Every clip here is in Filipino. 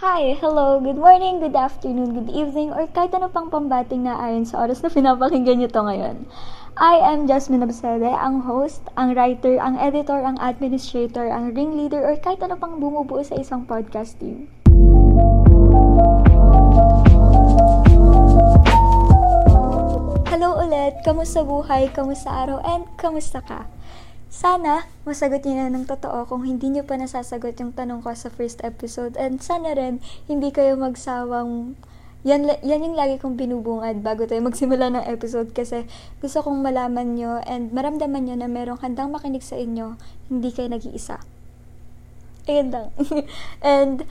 Hi, hello, good morning, good afternoon, good evening, or kahit ano pang pambating na ayon sa oras na pinapakinggan nyo to ngayon. I am Jasmine Absede, ang host, ang writer, ang editor, ang administrator, ang ringleader, or kahit ano pang bumubuo sa isang podcast team. Hello ulit, kamusta buhay, kamusta araw, and kamusta ka? Sana, masagot niyo na ng totoo kung hindi niyo pa nasasagot yung tanong ko sa first episode. And sana rin, hindi kayo magsawang... Yan, yan yung lagi kong binubungad bago tayo magsimula ng episode kasi gusto kong malaman nyo and maramdaman nyo na merong handang makinig sa inyo, hindi kayo nag-iisa. Ayun lang. and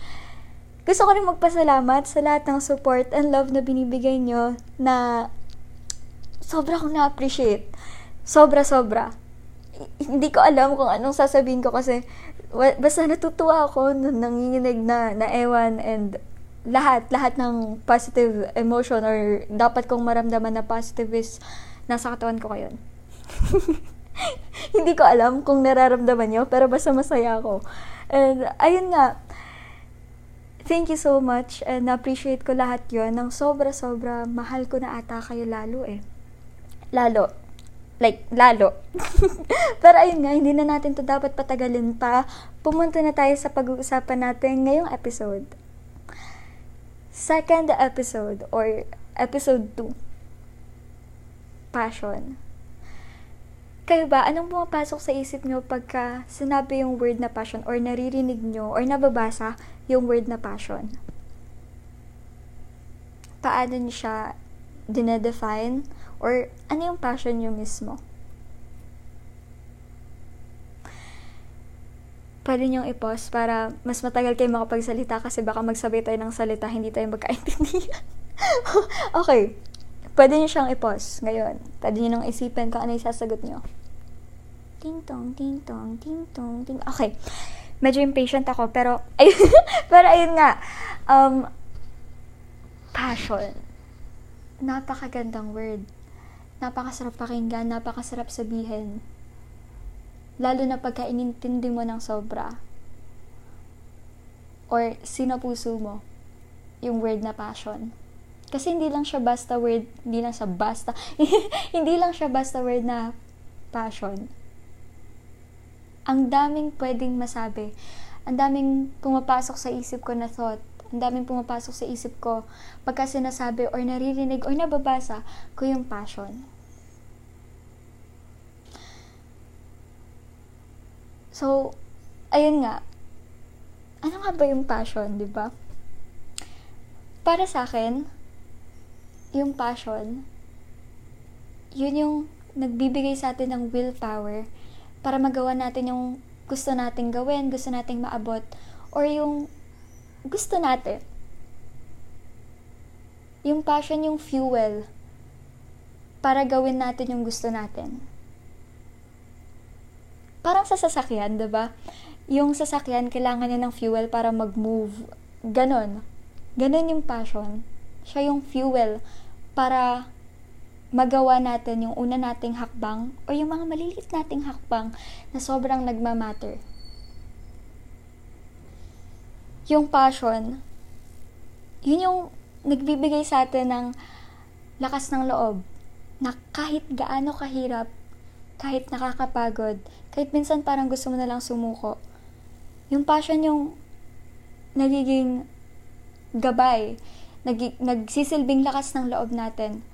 gusto ko rin magpasalamat sa lahat ng support and love na binibigay nyo na sobra kong na-appreciate. Sobra-sobra hindi ko alam kung anong sasabihin ko kasi basta natutuwa ako nung nanginginig na, na ewan and lahat, lahat ng positive emotion or dapat kong maramdaman na positive is nasa katawan ko ngayon. hindi ko alam kung nararamdaman nyo, pero basta masaya ako. And, ayun nga, thank you so much and na-appreciate ko lahat yon ng sobra-sobra mahal ko na ata kayo lalo eh. Lalo. Like, lalo. Pero ayun nga, hindi na natin to dapat patagalin pa. Pumunta na tayo sa pag-uusapan natin ngayong episode. Second episode or episode 2. Passion. Kayo ba, anong pumapasok sa isip nyo pagka sinabi yung word na passion or naririnig nyo or nababasa yung word na passion? Paano nyo siya dinedefine? Or ano yung passion nyo mismo? Pwede nyo i-pause para mas matagal kayo makapagsalita kasi baka magsabay tayo ng salita, hindi tayo magkaintindihan. okay. Pwede nyo siyang i-pause ngayon. Pwede nyo nang isipin kung ano yung sasagot nyo. Ting tong, ting tong, ting tong, ting Okay. Medyo impatient ako, pero, ayun, pero ayun nga. Um, passion. Napakagandang word napakasarap pakinggan, napakasarap sabihin. Lalo na pagka inintindi mo ng sobra. Or sinapuso mo yung word na passion. Kasi hindi lang siya basta word, hindi lang siya basta, hindi lang siya basta word na passion. Ang daming pwedeng masabi. Ang daming pumapasok sa isip ko na thought. Ang daming pumapasok sa isip ko pagka sinasabi or naririnig or nababasa ko yung passion. So, ayun nga. Ano nga ba yung passion, di ba? Para sa akin, yung passion, yun yung nagbibigay sa atin ng willpower para magawa natin yung gusto nating gawin, gusto nating maabot, or yung gusto natin. Yung passion yung fuel para gawin natin yung gusto natin parang sa sasakyan, 'di ba? Yung sasakyan kailangan niya ng fuel para mag-move. Ganon. Ganon yung passion. Siya yung fuel para magawa natin yung una nating hakbang o yung mga maliliit nating hakbang na sobrang nagmamatter. Yung passion, yun yung nagbibigay sa atin ng lakas ng loob na kahit gaano kahirap, kahit nakakapagod, kahit minsan parang gusto mo na lang sumuko. Yung passion yung nagiging gabay, nag, nagsisilbing lakas ng loob natin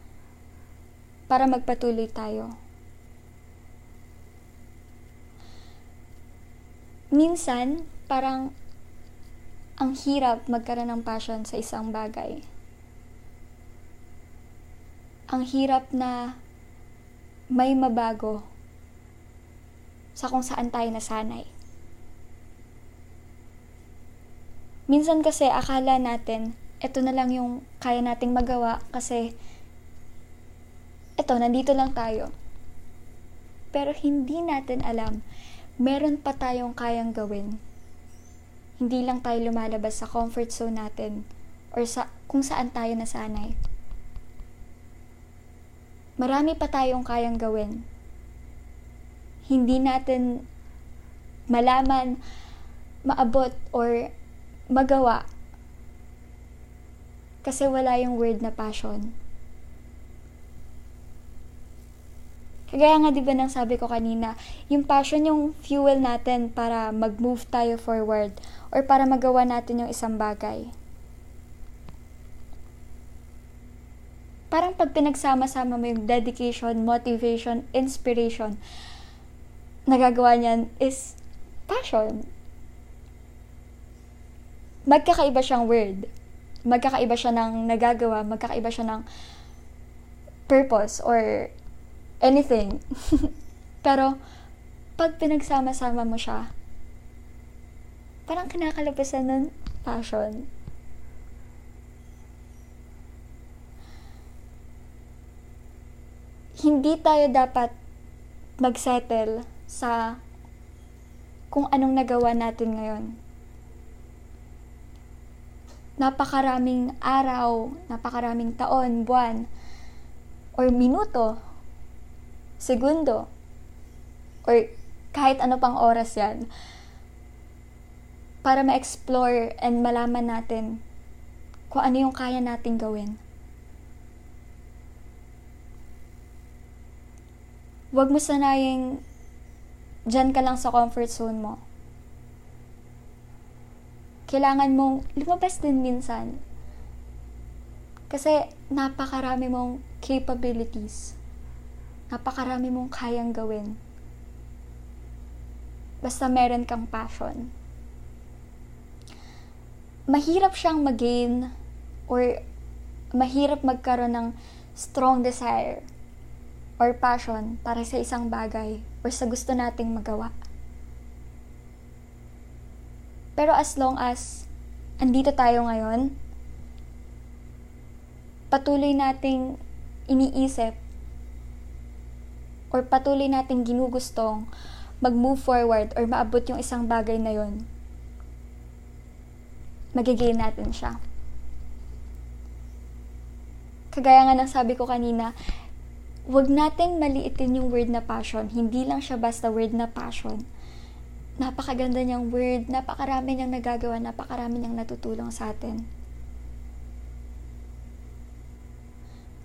para magpatuloy tayo. Minsan, parang ang hirap magkaroon ng passion sa isang bagay. Ang hirap na may mabago sa kung saan tayo nasanay. Minsan kasi akala natin, ito na lang yung kaya nating magawa kasi ito, nandito lang tayo. Pero hindi natin alam, meron pa tayong kayang gawin. Hindi lang tayo lumalabas sa comfort zone natin or sa kung saan tayo nasanay. Marami pa tayong kayang gawin hindi natin malaman, maabot, or magawa Kasi wala yung word na passion. Kagaya nga 'di ba nang sabi ko kanina, yung passion yung fuel natin para mag-move tayo forward or para magawa natin yung isang bagay. Parang pag pinagsama-sama mo yung dedication, motivation, inspiration, nagagawa niyan is passion. Magkakaiba siyang word. Magkakaiba siya ng nagagawa, magkakaiba siya ng purpose or anything. Pero, pag pinagsama-sama mo siya, parang kinakalabasan ng passion. Hindi tayo dapat magsettle sa kung anong nagawa natin ngayon. Napakaraming araw, napakaraming taon, buwan, or minuto segundo, or kahit ano pang oras yan, para ma-explore and malaman natin kung ano yung kaya nating gawin. Huwag mo sanaying dyan ka lang sa comfort zone mo. Kailangan mong lumabas din minsan. Kasi napakarami mong capabilities napakarami mong kayang gawin. Basta meron kang passion. Mahirap siyang mag-gain or mahirap magkaroon ng strong desire or passion para sa isang bagay or sa gusto nating magawa. Pero as long as andito tayo ngayon, patuloy nating iniisip or patuloy nating ginugustong mag-move forward or maabot yung isang bagay na yon, magigain natin siya. Kagaya nga ng sabi ko kanina, wag natin maliitin yung word na passion. Hindi lang siya basta word na passion. Napakaganda niyang word, napakarami niyang nagagawa, napakarami niyang natutulong sa atin.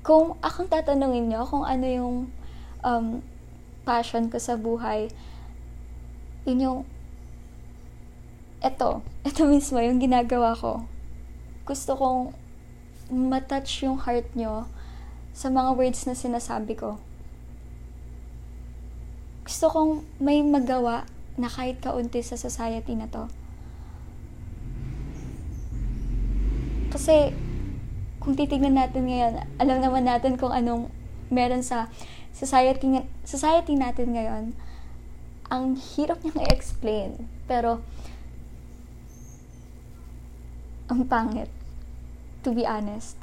Kung akong tatanungin niyo kung ano yung um, passion ko sa buhay, yun yung, eto, eto mismo yung ginagawa ko. Gusto kong matouch yung heart nyo sa mga words na sinasabi ko. Gusto kong may magawa na kahit kaunti sa society na to. Kasi, kung titignan natin ngayon, alam naman natin kung anong meron sa society, society natin ngayon, ang hirap niyang i-explain. Pero, ang pangit. To be honest.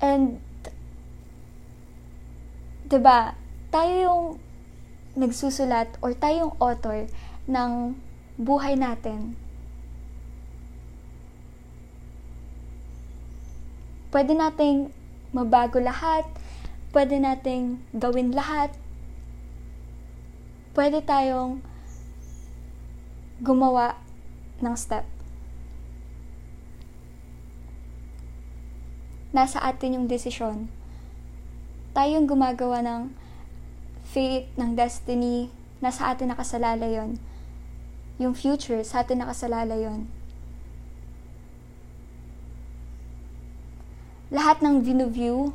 And, diba, tayo yung nagsusulat or tayo yung author ng buhay natin pwede nating mabago lahat, pwede nating gawin lahat, pwede tayong gumawa ng step. Nasa atin yung desisyon. Tayong gumagawa ng fate, ng destiny, nasa atin nakasalala yon. Yung future, sa atin nakasalala yon. Lahat ng view,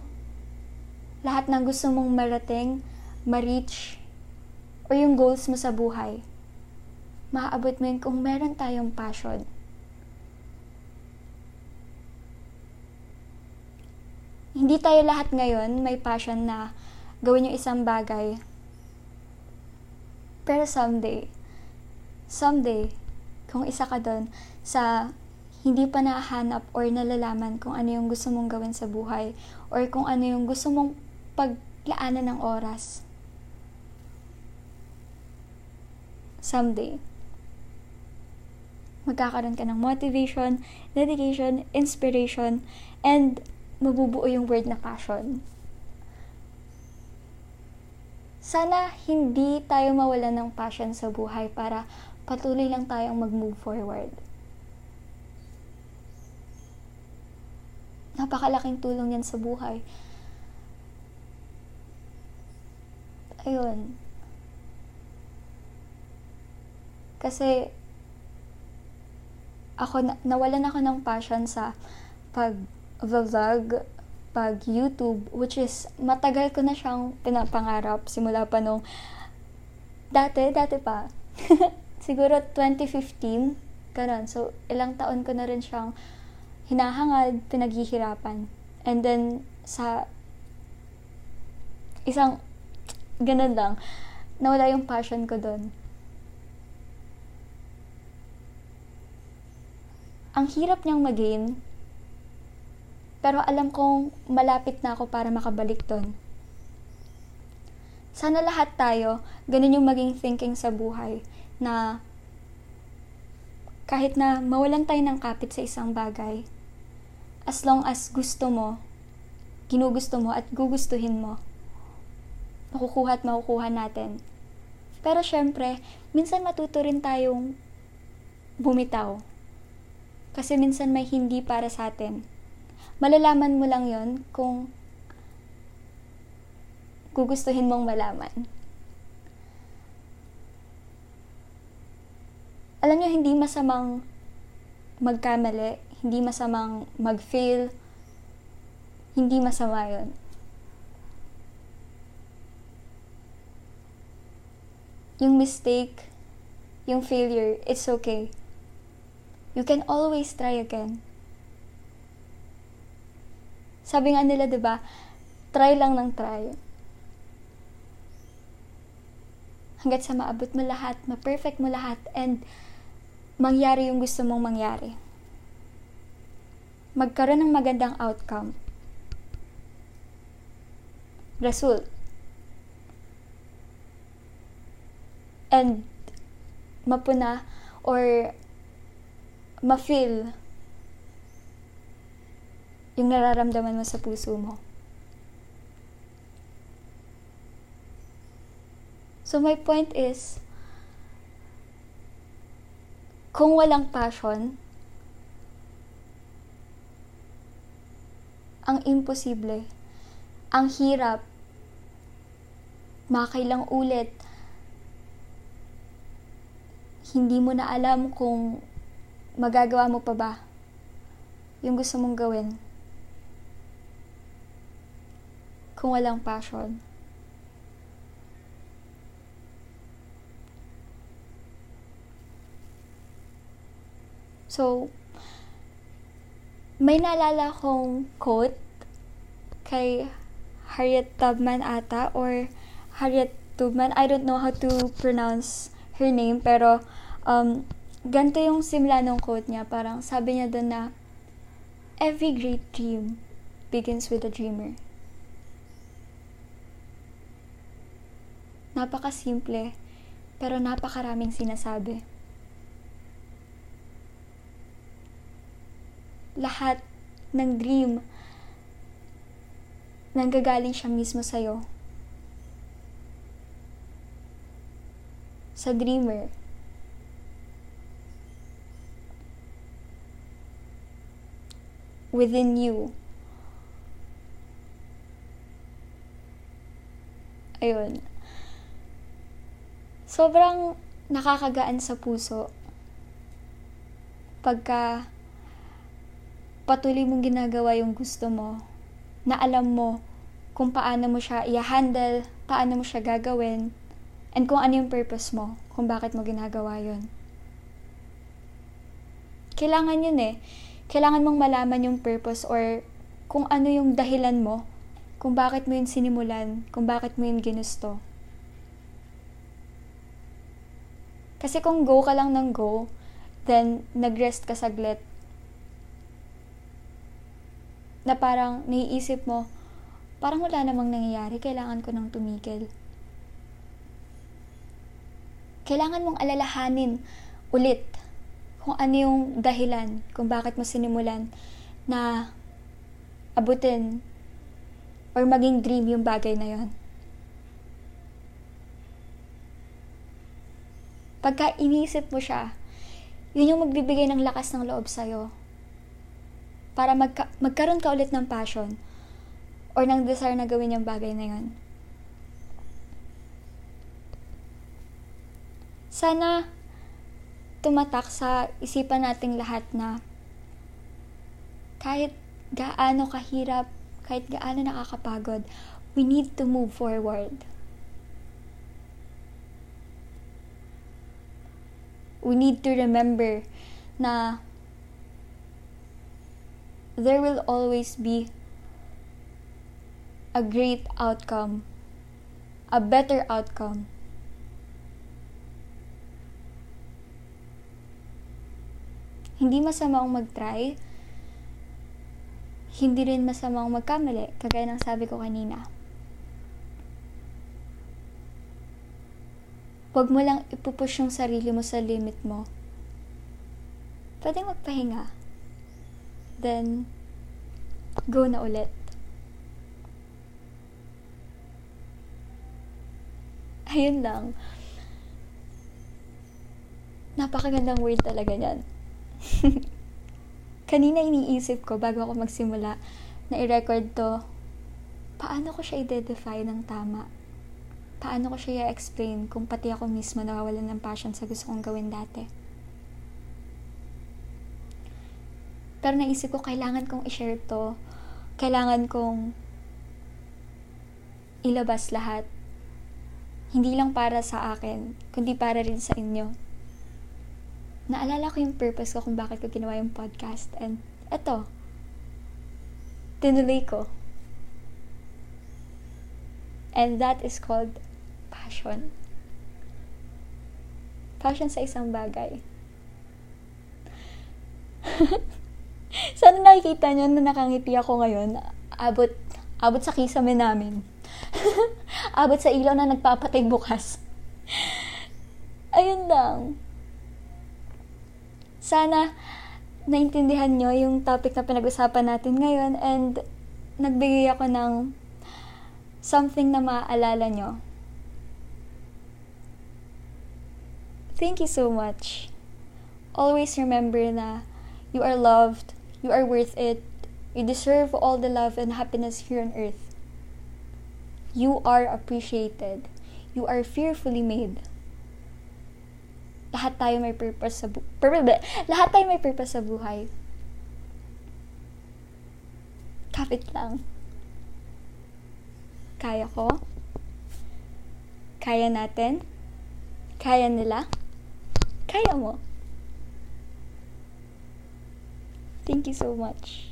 lahat ng gusto mong marating, ma-reach, o yung goals mo sa buhay, maaabot mo yun kung meron tayong passion. Hindi tayo lahat ngayon may passion na gawin yung isang bagay. Pero someday, someday, kung isa ka doon sa hindi pa nahanap or nalalaman kung ano yung gusto mong gawin sa buhay or kung ano yung gusto mong paglaanan ng oras. Someday, magkakaroon ka ng motivation, dedication, inspiration, and mabubuo yung word na passion. Sana hindi tayo mawala ng passion sa buhay para patuloy lang tayong mag-move forward. Napakalaking tulong yan sa buhay. Ayun. Kasi, ako, na, nawalan ako ng passion sa pag-vlog, pag-YouTube, which is, matagal ko na siyang pinapangarap simula pa nung, dati, dati pa, siguro 2015, ganun. So, ilang taon ko na rin siyang hinahangad, pinaghihirapan. And then, sa isang, ganun lang, nawala yung passion ko doon. Ang hirap niyang maging, pero alam kong malapit na ako para makabalik doon. Sana lahat tayo, ganun yung maging thinking sa buhay, na kahit na mawalan tayo ng kapit sa isang bagay, as long as gusto mo, ginugusto mo at gugustuhin mo, makukuha at makukuha natin. Pero syempre, minsan matuto rin tayong bumitaw. Kasi minsan may hindi para sa atin. Malalaman mo lang yon kung gugustuhin mong malaman. Alam niyo, hindi masamang magkamali, hindi masamang mag-fail, hindi masama yon. Yung mistake, yung failure, it's okay. You can always try again. Sabi nga nila, 'di ba? Try lang ng try. Hanggat sa maabot mo lahat, ma-perfect mo lahat, and mangyari yung gusto mong mangyari. Magkaroon ng magandang outcome. Result. And mapuna or ma-feel yung nararamdaman mo sa puso mo. So my point is, kung walang passion, ang imposible, ang hirap, makailang ulit, hindi mo na alam kung magagawa mo pa ba yung gusto mong gawin. Kung walang passion. So, may naalala kong quote kay Harriet Tubman ata or Harriet Tubman. I don't know how to pronounce her name pero um, ganito yung simula ng quote niya. Parang sabi niya doon na every great dream begins with a dreamer. Napaka-simple, pero napakaraming sinasabi. Lahat ng dream nanggagaling siya mismo sa'yo. Sa dreamer. Within you. Ayun. Sobrang nakakagaan sa puso pagka patuloy mong ginagawa yung gusto mo, na alam mo kung paano mo siya i-handle, paano mo siya gagawin, and kung ano yung purpose mo, kung bakit mo ginagawa yon. Kailangan yun eh. Kailangan mong malaman yung purpose or kung ano yung dahilan mo, kung bakit mo yun sinimulan, kung bakit mo yun ginusto. Kasi kung go ka lang ng go, then nag-rest ka saglit, na parang naiisip mo, parang wala namang nangyayari, kailangan ko nang tumigil. Kailangan mong alalahanin ulit kung ano yung dahilan kung bakit mo sinimulan na abutin or maging dream yung bagay na yon. Pagka iniisip mo siya, yun yung magbibigay ng lakas ng loob sa'yo. Para magka- magkaroon ka ulit ng passion or ng desire na gawin yung bagay na yun. Sana tumatak sa isipan nating lahat na kahit gaano kahirap, kahit gaano nakakapagod, we need to move forward. We need to remember na there will always be a great outcome, a better outcome Hindi masamang mag-try. Hindi rin masamang magkamali, kagaya ng sabi ko kanina. Huwag mo lang ipupush yung sarili mo sa limit mo. Pwede magpahinga. Then, go na ulit. Ayun lang. Napakagandang word talaga niyan. Kanina iniisip ko bago ako magsimula na i-record to, paano ko siya i-define ng tama? Paano ko siya i-explain kung pati ako mismo nawawalan ng passion sa gusto kong gawin dati? Pero naisip ko, kailangan kong i-share to. Kailangan kong ilabas lahat. Hindi lang para sa akin, kundi para rin sa inyo naalala ko yung purpose ko kung bakit ko ginawa yung podcast. And eto, tinuloy ko. And that is called passion. Passion sa isang bagay. Sana nakikita nyo na nakangiti ako ngayon. Abot, abot sa kisame namin. abot sa ilaw na nagpapatay bukas. Ayun lang sana naintindihan nyo yung topic na pinag-usapan natin ngayon and nagbigay ako ng something na maaalala nyo. Thank you so much. Always remember na you are loved, you are worth it, you deserve all the love and happiness here on earth. You are appreciated. You are fearfully made lahat tayo may purpose sa bu- lahat tayo may purpose sa buhay. Kapit lang. Kaya ko. Kaya natin. Kaya nila. Kaya mo. Thank you so much.